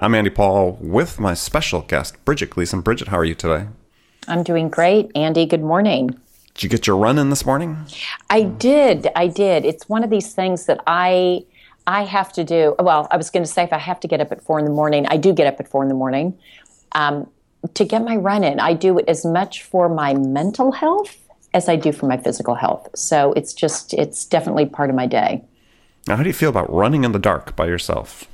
I'm Andy Paul with my special guest, Bridget Gleason. Bridget, how are you today? I'm doing great. Andy, good morning. Did you get your run in this morning? I did. I did. It's one of these things that I I have to do. Well, I was going to say if I have to get up at four in the morning, I do get up at four in the morning um, to get my run in. I do it as much for my mental health as I do for my physical health. So it's just it's definitely part of my day. Now, how do you feel about running in the dark by yourself?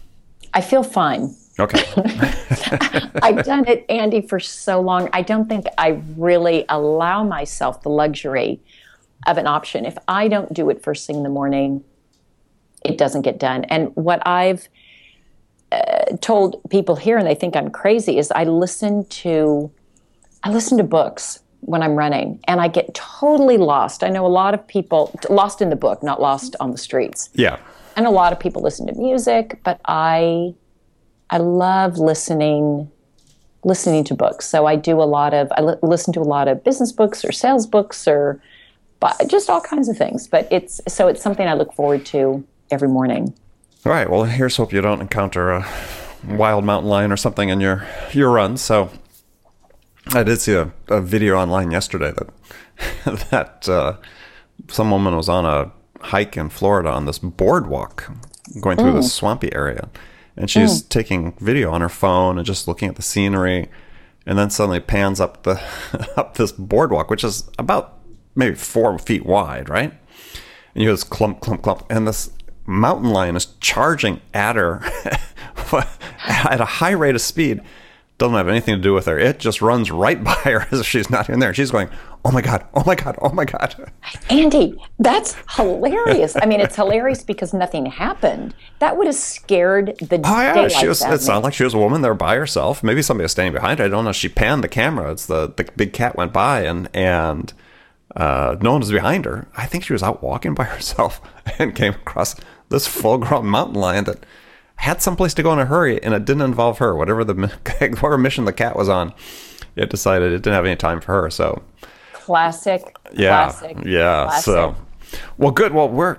I feel fine. Okay. I've done it, Andy, for so long. I don't think I really allow myself the luxury of an option. If I don't do it first thing in the morning, it doesn't get done. And what I've uh, told people here, and they think I'm crazy, is I listen to I listen to books when I'm running, and I get totally lost. I know a lot of people lost in the book, not lost on the streets. Yeah. And a lot of people listen to music, but I I love listening listening to books. So I do a lot of I li- listen to a lot of business books or sales books or just all kinds of things. But it's so it's something I look forward to every morning. All right. Well, here's hope you don't encounter a wild mountain lion or something in your your run. So I did see a, a video online yesterday that that uh, some woman was on a hike in Florida on this boardwalk going through mm. this swampy area and she's mm. taking video on her phone and just looking at the scenery and then suddenly pans up the up this boardwalk which is about maybe four feet wide right and you hear this clump clump clump and this mountain lion is charging at her at a high rate of speed doesn't have anything to do with her. It just runs right by her as if she's not in there. She's going, "Oh my god! Oh my god! Oh my god!" Andy, that's hilarious. I mean, it's hilarious because nothing happened. That would have scared the. Oh yeah, she was. It sounded like she was a woman there by herself. Maybe somebody was standing behind her. I don't know. She panned the camera. It's the the big cat went by and and uh, no one was behind her. I think she was out walking by herself and came across this full grown mountain lion that had someplace to go in a hurry and it didn't involve her. Whatever the whatever mission the cat was on, it decided it didn't have any time for her. So classic. Yeah. Classic, yeah. Classic. So well, good. Well, we're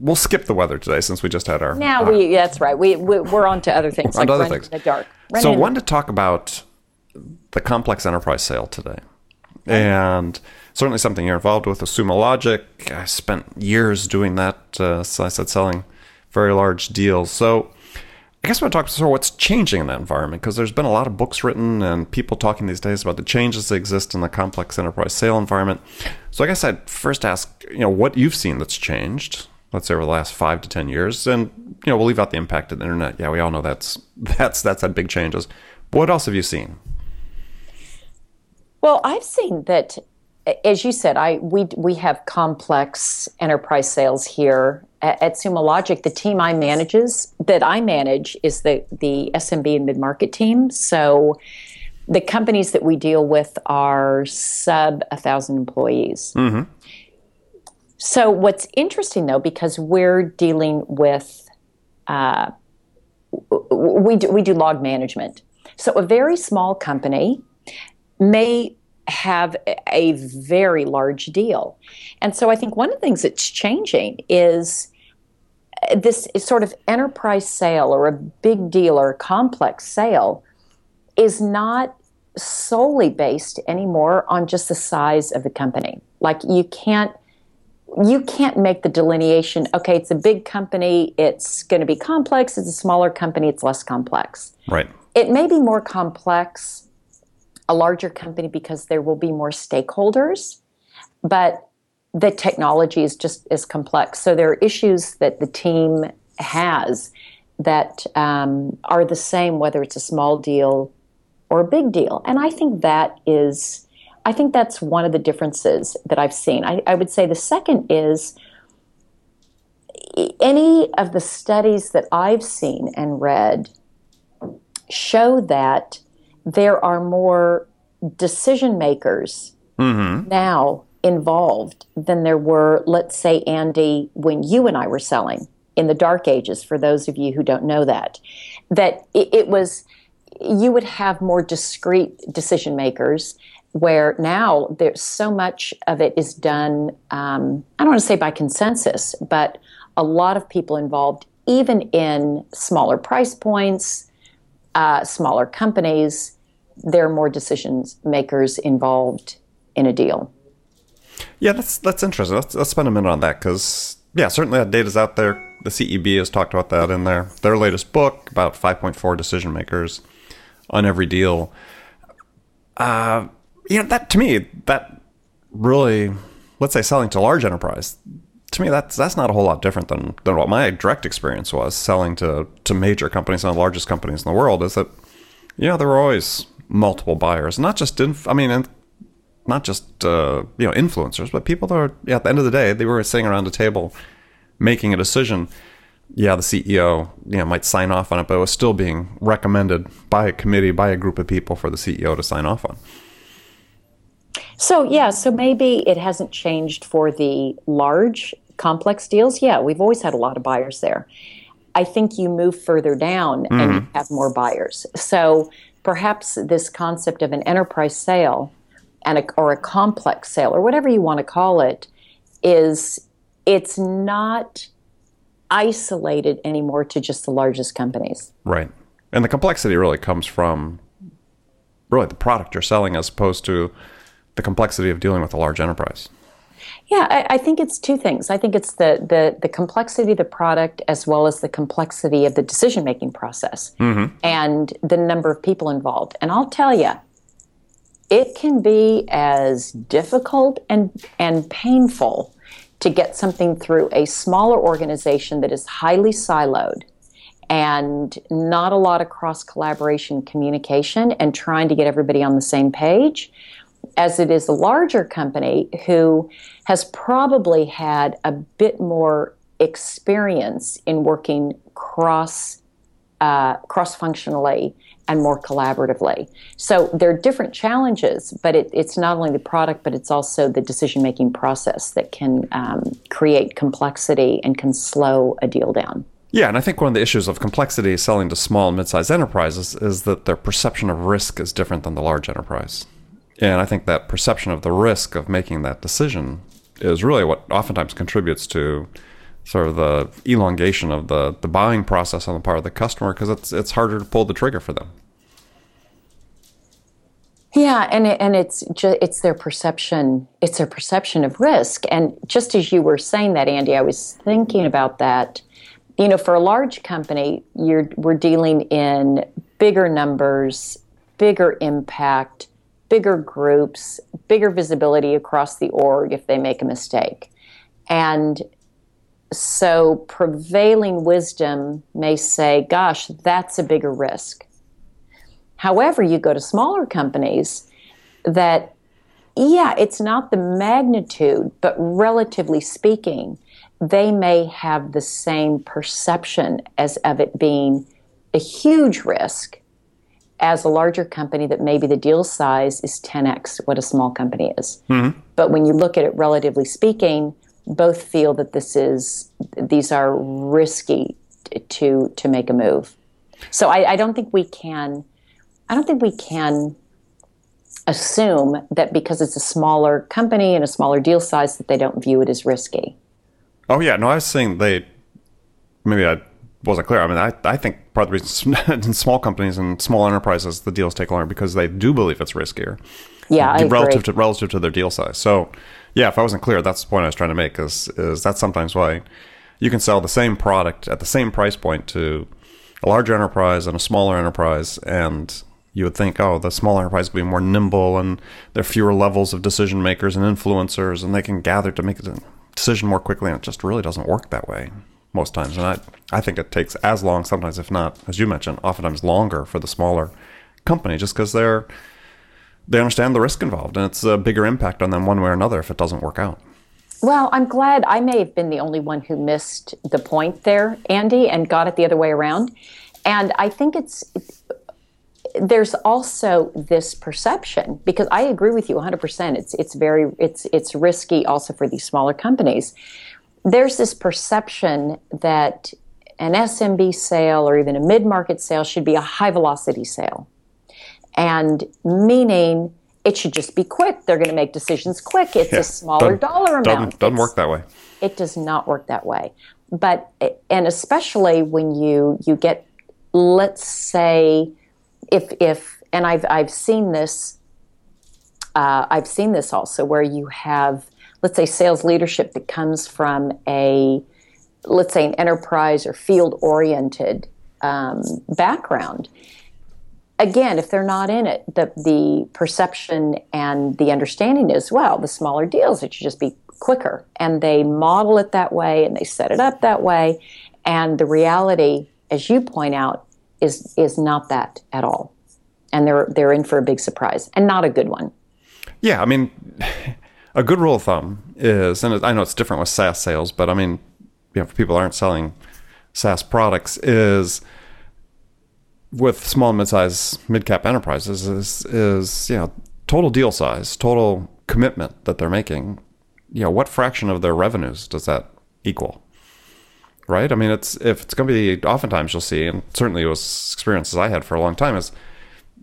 we'll skip the weather today since we just had our. Now we that's right. We, we are on to other things like other things. in the dark. Run so I wanted to talk about the complex enterprise sale today, and certainly something you're involved with, Sumo Logic. I spent years doing that. Uh, so I said selling very large deals. So I guess I want to talk about what's changing in that environment because there's been a lot of books written and people talking these days about the changes that exist in the complex enterprise sale environment. So I guess I'd first ask, you know, what you've seen that's changed, let's say over the last five to ten years, and you know, we'll leave out the impact of the internet. Yeah, we all know that's that's that's had big changes. What else have you seen? Well, I've seen that as you said, I we we have complex enterprise sales here at, Sumo Logic. The team I manages that I manage is the the SMB and mid market team. So the companies that we deal with are sub a thousand employees. Mm-hmm. So what's interesting though, because we're dealing with uh, we do, we do log management. So a very small company may have a very large deal. And so I think one of the things that's changing is this sort of enterprise sale or a big deal or a complex sale is not solely based anymore on just the size of the company. Like you can't you can't make the delineation, okay, it's a big company, it's going to be complex, it's a smaller company, it's less complex. Right. It may be more complex a larger company because there will be more stakeholders, but the technology is just as complex. So there are issues that the team has that um, are the same whether it's a small deal or a big deal. And I think that is, I think that's one of the differences that I've seen. I, I would say the second is any of the studies that I've seen and read show that there are more decision makers now involved than there were, let's say, Andy, when you and I were selling in the dark ages, for those of you who don't know that. That it, it was, you would have more discrete decision makers where now there's so much of it is done um, i don't want to say by consensus but a lot of people involved even in smaller price points uh, smaller companies there are more decision makers involved in a deal Yeah, that's that's interesting. Let's, let's spend a minute on that because yeah, certainly that data's out there. The CEB has talked about that in their their latest book about 5.4 decision makers on every deal. Uh, you know that to me that really, let's say selling to large enterprise. To me, that's that's not a whole lot different than, than what my direct experience was selling to, to major companies, of the largest companies in the world. Is that you know there were always multiple buyers, not just in. I mean, in, not just uh, you know influencers, but people that are yeah, at the end of the day they were sitting around a table making a decision. Yeah, the CEO you know might sign off on it, but it was still being recommended by a committee, by a group of people for the CEO to sign off on. So, yeah, so maybe it hasn't changed for the large complex deals. Yeah, we've always had a lot of buyers there. I think you move further down and you have more buyers. So, perhaps this concept of an enterprise sale and a, or a complex sale or whatever you want to call it is it's not isolated anymore to just the largest companies. Right. And the complexity really comes from really the product you're selling as opposed to the complexity of dealing with a large enterprise. Yeah, I, I think it's two things. I think it's the, the the complexity of the product as well as the complexity of the decision making process mm-hmm. and the number of people involved. And I'll tell you, it can be as difficult and and painful to get something through a smaller organization that is highly siloed and not a lot of cross collaboration communication and trying to get everybody on the same page as it is a larger company who has probably had a bit more experience in working cross uh, cross functionally and more collaboratively. So there are different challenges, but it, it's not only the product, but it's also the decision making process that can um, create complexity and can slow a deal down. Yeah, and I think one of the issues of complexity selling to small and mid-sized enterprises is that their perception of risk is different than the large enterprise. And I think that perception of the risk of making that decision is really what oftentimes contributes to sort of the elongation of the, the buying process on the part of the customer because it's it's harder to pull the trigger for them. Yeah, and it, and it's ju- it's their perception. It's their perception of risk. And just as you were saying that, Andy, I was thinking about that. You know, for a large company, you're we're dealing in bigger numbers, bigger impact, bigger groups, bigger visibility across the org if they make a mistake, and so prevailing wisdom may say, "Gosh, that's a bigger risk." However, you go to smaller companies that, yeah, it's not the magnitude, but relatively speaking, they may have the same perception as of it being a huge risk as a larger company that maybe the deal size is 10x what a small company is. Mm-hmm. But when you look at it relatively speaking, both feel that this is these are risky to to make a move. So I, I don't think we can I don't think we can assume that because it's a smaller company and a smaller deal size that they don't view it as risky. Oh yeah, no, I was saying they maybe I wasn't clear. I mean, I, I think part of the reason in small companies and small enterprises the deals take longer because they do believe it's riskier. Yeah, I relative to relative to their deal size. So, yeah, if I wasn't clear, that's the point I was trying to make. Is is that's sometimes why you can sell the same product at the same price point to a larger enterprise and a smaller enterprise, and you would think, oh, the smaller enterprise will be more nimble and there are fewer levels of decision makers and influencers, and they can gather to make a decision more quickly. And it just really doesn't work that way most times. And I I think it takes as long, sometimes if not, as you mentioned, oftentimes longer for the smaller company, just because they're they understand the risk involved, and it's a bigger impact on them one way or another if it doesn't work out. Well, I'm glad I may have been the only one who missed the point there, Andy, and got it the other way around. And I think it's there's also this perception because I agree with you 100%. It's it's very it's it's risky also for these smaller companies. There's this perception that an SMB sale or even a mid-market sale should be a high velocity sale. And meaning it should just be quick. They're going to make decisions quick. It's yeah. a smaller dollar amount. Doesn't, doesn't work that way. It does not work that way. But and especially when you you get let's say if if and I've I've seen this uh, I've seen this also where you have let's say sales leadership that comes from a let's say an enterprise or field oriented um, background again, if they're not in it, the the perception and the understanding is well, the smaller deals it should just be quicker, and they model it that way and they set it up that way, and the reality, as you point out, is is not that at all, and they're they're in for a big surprise and not a good one. Yeah, I mean, a good rule of thumb is, and I know it's different with SaaS sales, but I mean, you know, for people aren't selling SaaS products, is with small, mid-size, mid-cap enterprises is is you know total deal size, total commitment that they're making. You know, what fraction of their revenues does that equal? Right? I mean, it's if it's going to be. Oftentimes, you'll see, and certainly it was experiences I had for a long time. Is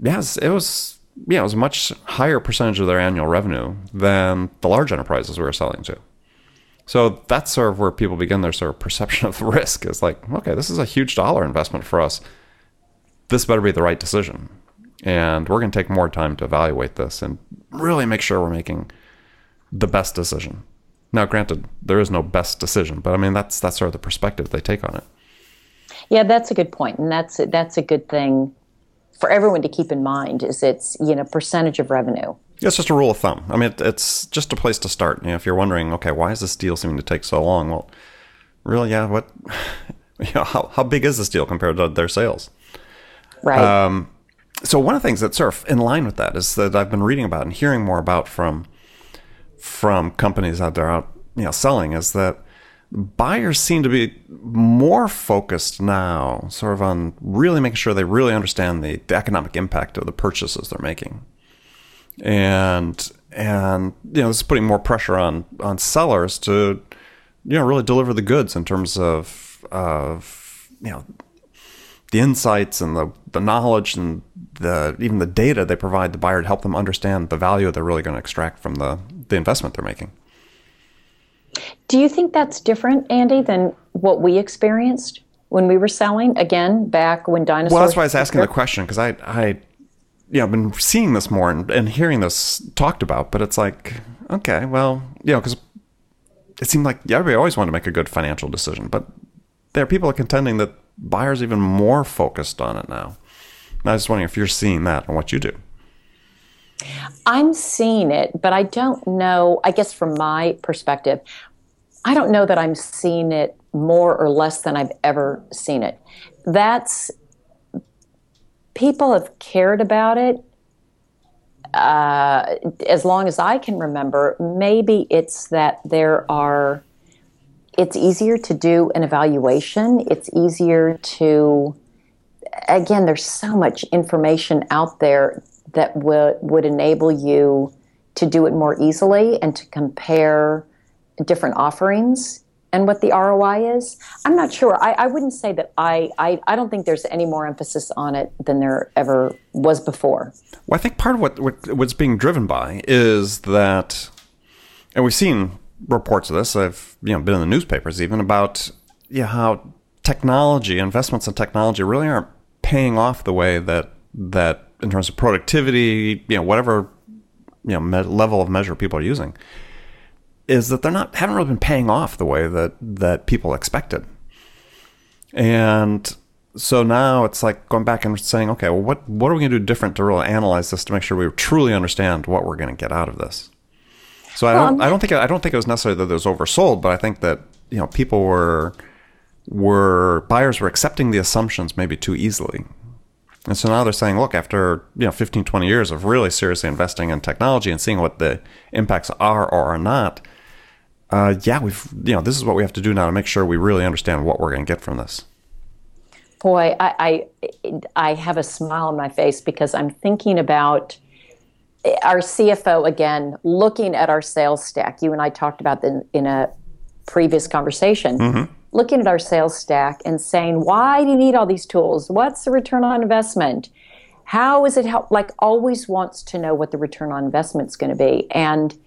yes, it was yeah, it was a much higher percentage of their annual revenue than the large enterprises we were selling to. So that's sort of where people begin their sort of perception of risk is like, okay, this is a huge dollar investment for us this better be the right decision. And we're going to take more time to evaluate this and really make sure we're making the best decision. Now, granted, there is no best decision, but I mean that's that's sort of the perspective they take on it. Yeah, that's a good point, and that's that's a good thing for everyone to keep in mind. Is it's you know percentage of revenue. It's just a rule of thumb. I mean, it's just a place to start. You know, if you're wondering, okay, why is this deal seeming to take so long? Well, really, yeah. What, you know, how how big is this deal compared to their sales? Right. Um, so one of the things that's sort of in line with that is that I've been reading about and hearing more about from from companies out there out you know selling is that buyers seem to be more focused now, sort of on really making sure they really understand the, the economic impact of the purchases they're making, and and you know this is putting more pressure on on sellers to you know really deliver the goods in terms of of you know the insights and the, the knowledge and the even the data they provide the buyer to help them understand the value they're really going to extract from the, the investment they're making. Do you think that's different, Andy, than what we experienced when we were selling? Again, back when dinosaurs. Well, that's why I was asking the question because I, I, you know, I've been seeing this more and, and hearing this talked about, but it's like, okay, well, you know, because it seemed like everybody always wanted to make a good financial decision, but there are people contending that buyers even more focused on it now. I was wondering if you're seeing that and what you do. I'm seeing it, but I don't know. I guess from my perspective, I don't know that I'm seeing it more or less than I've ever seen it. That's people have cared about it uh, as long as I can remember. Maybe it's that there are it's easier to do an evaluation. It's easier to, again, there's so much information out there that would would enable you to do it more easily and to compare different offerings and what the ROI is. I'm not sure. I, I wouldn't say that I, I, I don't think there's any more emphasis on it than there ever was before. Well, I think part of what, what what's being driven by is that, and we've seen reports of this. I've you know been in the newspapers even about yeah how technology investments in technology really aren't paying off the way that that in terms of productivity, you know whatever you know me- level of measure people are using is that they're not haven't really been paying off the way that that people expected. And so now it's like going back and saying, okay, well, what what are we going to do different to really analyze this to make sure we truly understand what we're going to get out of this? So I don't, I don't think I don't think it was necessarily that it was oversold, but I think that you know people were were buyers were accepting the assumptions maybe too easily. And so now they're saying, look, after you know 15, 20 years of really seriously investing in technology and seeing what the impacts are or are not, uh, yeah, we've you know this is what we have to do now to make sure we really understand what we're going to get from this. Boy, I, I, I have a smile on my face because I'm thinking about our CFO again, looking at our sales stack. You and I talked about that in a previous conversation. Mm-hmm. Looking at our sales stack and saying, why do you need all these tools? What's the return on investment? How is it help? Like, always wants to know what the return on investment is going to be. And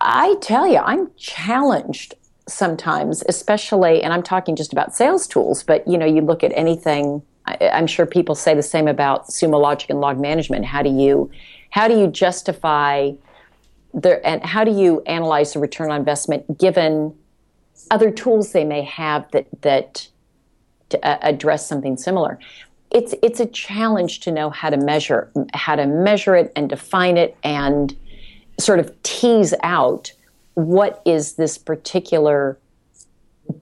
I tell you, I'm challenged sometimes, especially, and I'm talking just about sales tools, but you know, you look at anything. I, am sure people say the same about Sumo Logic and log management. How do you, how do you justify the, and how do you analyze the return on investment given other tools they may have that that uh, address something similar? It's it's a challenge to know how to measure how to measure it and define it and sort of tease out what is this particular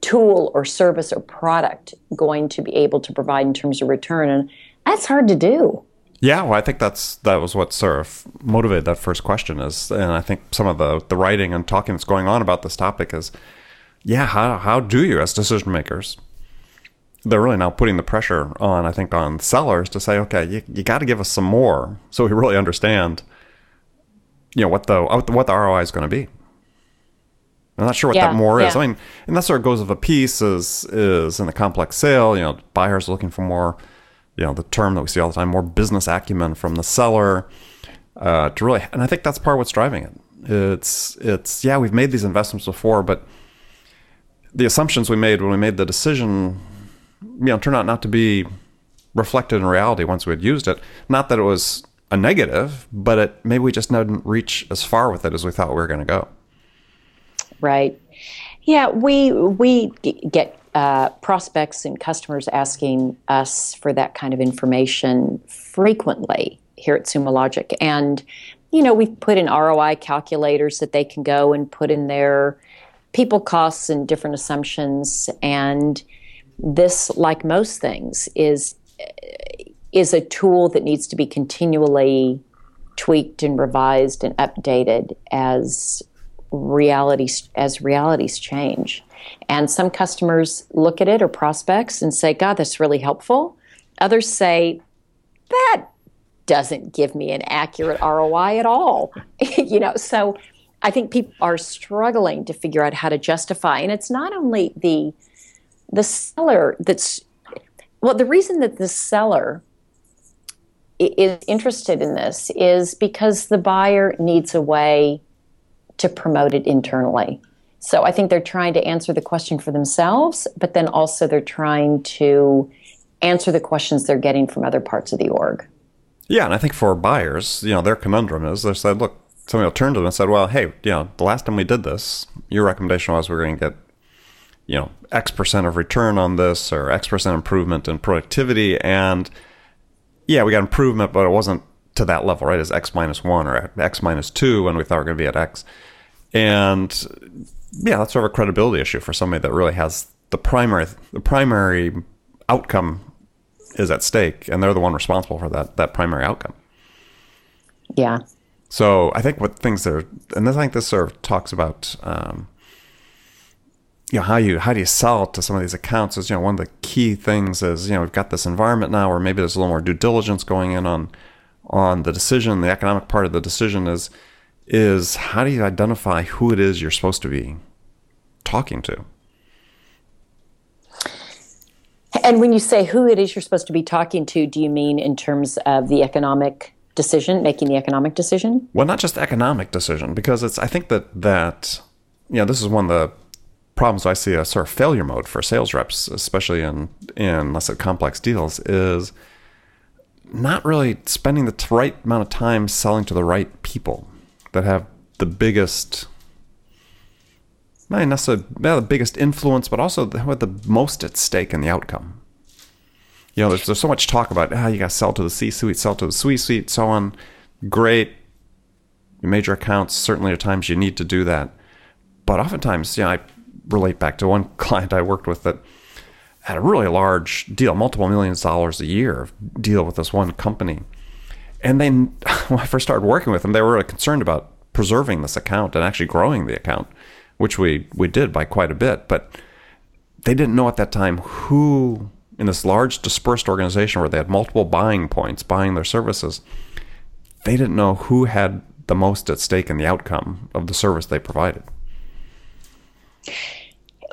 tool or service or product going to be able to provide in terms of return and that's hard to do yeah well i think that's that was what sort of motivated that first question is and i think some of the the writing and talking that's going on about this topic is yeah how, how do you as decision makers they're really now putting the pressure on i think on sellers to say okay you, you got to give us some more so we really understand you know what the what the ROI is going to be. I'm not sure what yeah, that more yeah. is. I mean, and that sort of goes of a piece is is in the complex sale. You know, buyers looking for more. You know, the term that we see all the time, more business acumen from the seller uh, to really. And I think that's part of what's driving it. It's it's yeah, we've made these investments before, but the assumptions we made when we made the decision, you know, turned out not to be reflected in reality once we had used it. Not that it was a negative, but it, maybe we just didn't reach as far with it as we thought we were going to go. Right. Yeah, we we get uh, prospects and customers asking us for that kind of information frequently here at Sumo Logic, and you know we've put in ROI calculators that they can go and put in their people costs and different assumptions, and this, like most things, is is a tool that needs to be continually tweaked and revised and updated as realities as realities change. And some customers look at it or prospects and say, God, that's really helpful. Others say, that doesn't give me an accurate ROI at all. you know, so I think people are struggling to figure out how to justify. And it's not only the the seller that's well, the reason that the seller is interested in this is because the buyer needs a way to promote it internally. So I think they're trying to answer the question for themselves, but then also they're trying to answer the questions they're getting from other parts of the org. Yeah, and I think for buyers, you know, their conundrum is they said, look, somebody will turn to them and said, well, hey, you know, the last time we did this, your recommendation was we're going to get, you know, X percent of return on this or X percent improvement in productivity. And yeah, we got improvement, but it wasn't to that level, right? It's X minus one or X minus two when we thought we were going to be at X. And yeah, that's sort of a credibility issue for somebody that really has the primary the primary outcome is at stake, and they're the one responsible for that that primary outcome. Yeah. So I think what things that are, and I think this sort of talks about um, you know how you how do you sell to some of these accounts is you know one of the key things is you know we've got this environment now where maybe there's a little more due diligence going in on on the decision the economic part of the decision is is how do you identify who it is you're supposed to be talking to? And when you say who it is you're supposed to be talking to do you mean in terms of the economic decision making the economic decision? Well not just economic decision because it's i think that that you know this is one of the problems I see a sort of failure mode for sales reps, especially in in less complex deals, is not really spending the right amount of time selling to the right people that have the biggest not necessarily not the biggest influence, but also have the most at stake in the outcome. You know, there's, there's so much talk about ah, you got to sell to the C-suite, sell to the C-suite, so on. Great, major accounts. Certainly, at times you need to do that, but oftentimes, you know, I relate back to one client I worked with that had a really large deal, multiple millions of dollars a year deal with this one company. And then when I first started working with them, they were really concerned about preserving this account and actually growing the account, which we, we did by quite a bit. But they didn't know at that time who, in this large dispersed organization where they had multiple buying points buying their services, they didn't know who had the most at stake in the outcome of the service they provided.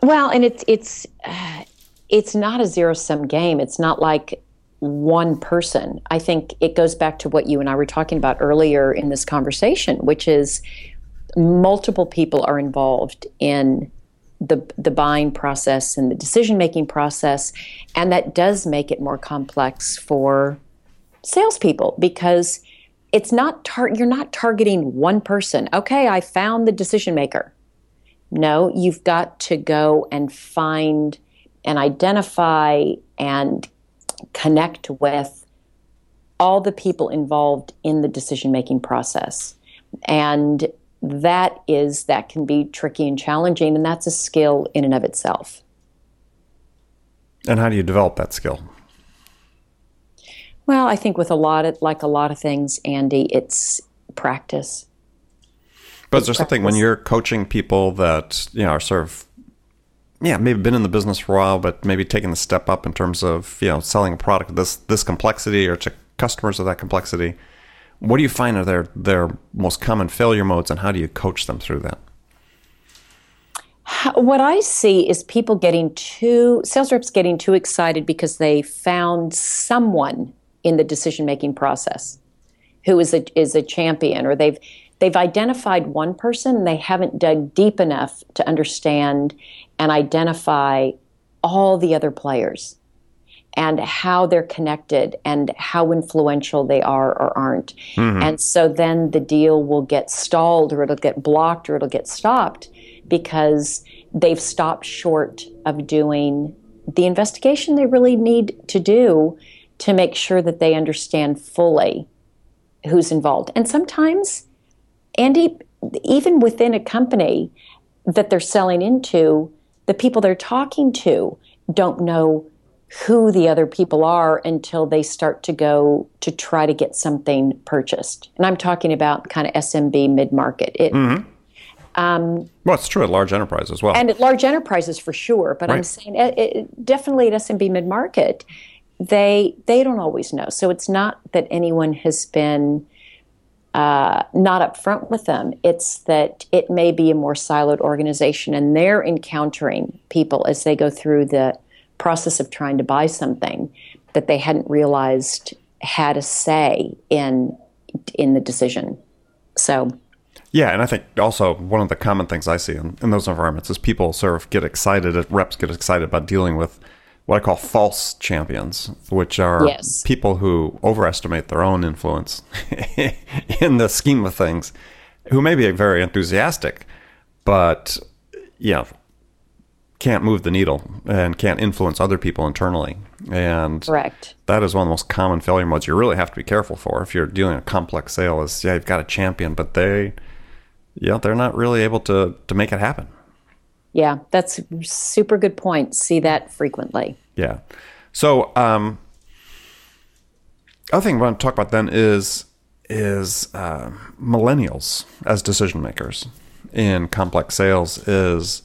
Well, and it's it's uh, it's not a zero sum game. It's not like one person. I think it goes back to what you and I were talking about earlier in this conversation, which is multiple people are involved in the the buying process and the decision making process, and that does make it more complex for salespeople because it's not tar- you're not targeting one person. Okay, I found the decision maker. No, you've got to go and find and identify and connect with all the people involved in the decision making process. And that is that can be tricky and challenging and that's a skill in and of itself. And how do you develop that skill? Well, I think with a lot of like a lot of things, Andy, it's practice. But is there something when you're coaching people that you know are sort of yeah maybe been in the business for a while, but maybe taking the step up in terms of you know selling a product of this this complexity or to customers of that complexity? What do you find are their their most common failure modes, and how do you coach them through that? What I see is people getting too sales reps getting too excited because they found someone in the decision making process who is a is a champion or they've they've identified one person and they haven't dug deep enough to understand and identify all the other players and how they're connected and how influential they are or aren't. Mm-hmm. And so then the deal will get stalled or it'll get blocked or it'll get stopped because they've stopped short of doing the investigation they really need to do to make sure that they understand fully who's involved. And sometimes Andy, even within a company that they're selling into, the people they're talking to don't know who the other people are until they start to go to try to get something purchased. And I'm talking about kind of SMB mid market. Mm-hmm. Um, well, it's true at large enterprise as well. And at large enterprises for sure. But right. I'm saying it, it, definitely at SMB mid market, they they don't always know. So it's not that anyone has been uh, not upfront with them. It's that it may be a more siloed organization, and they're encountering people as they go through the process of trying to buy something that they hadn't realized had a say in in the decision. So. Yeah, and I think also one of the common things I see in, in those environments is people sort of get excited, reps get excited about dealing with what I call false champions, which are yes. people who overestimate their own influence in the scheme of things, who may be very enthusiastic, but you know, can't move the needle and can't influence other people internally. And correct. That is one of the most common failure modes you really have to be careful for if you're dealing a complex sale. Is yeah, you've got a champion, but they, yeah, they're not really able to to make it happen. Yeah, that's super good point. See that frequently. Yeah. So, um, other thing I want to talk about then is is uh, millennials as decision makers in complex sales is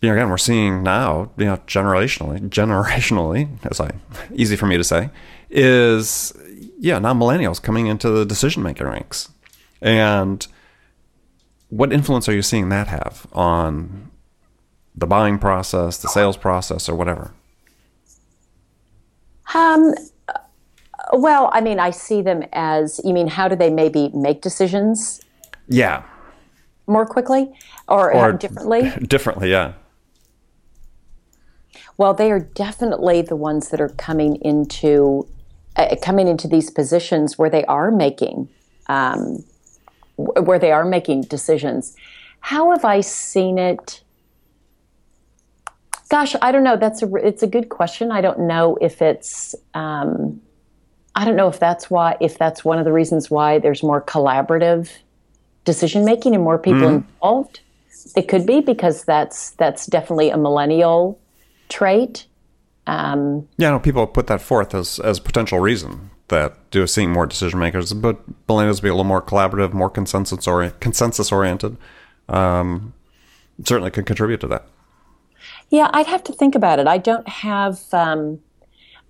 you know again we're seeing now you know generationally generationally as I easy for me to say is yeah now millennials coming into the decision making ranks and what influence are you seeing that have on the buying process, the sales process, or whatever? Um, well, I mean, I see them as you mean, how do they maybe make decisions? Yeah. More quickly or, or differently? Differently, yeah. Well, they are definitely the ones that are coming into uh, coming into these positions where they are making um, where they are making decisions. How have I seen it? Gosh, I don't know. That's a it's a good question. I don't know if it's um, I don't know if that's why if that's one of the reasons why there's more collaborative decision making and more people mm-hmm. involved. It could be because that's that's definitely a millennial trait. Um, yeah, no, people put that forth as as potential reason that do seeing more decision makers, but millennials be a little more collaborative, more consensus orient, consensus oriented. Um, certainly can contribute to that. Yeah, I'd have to think about it. I don't have um,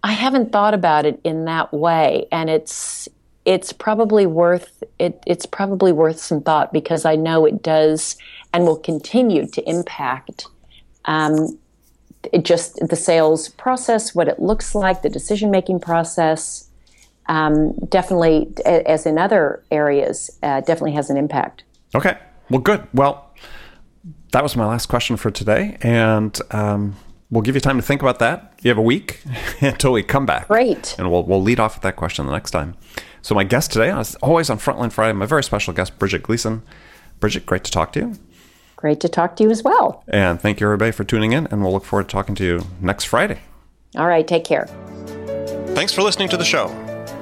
I haven't thought about it in that way, and it's it's probably worth it. It's probably worth some thought because I know it does and will continue to impact um, just the sales process, what it looks like, the decision making process. Um, definitely, as in other areas, uh, definitely has an impact. Okay. Well, good. Well, that was my last question for today, and um, we'll give you time to think about that. You have a week until we come back. Great. And we'll we'll lead off with that question the next time. So my guest today, as always on Frontline Friday, my very special guest, Bridget Gleason. Bridget, great to talk to you. Great to talk to you as well. And thank you everybody for tuning in, and we'll look forward to talking to you next Friday. All right, take care. Thanks for listening to the show.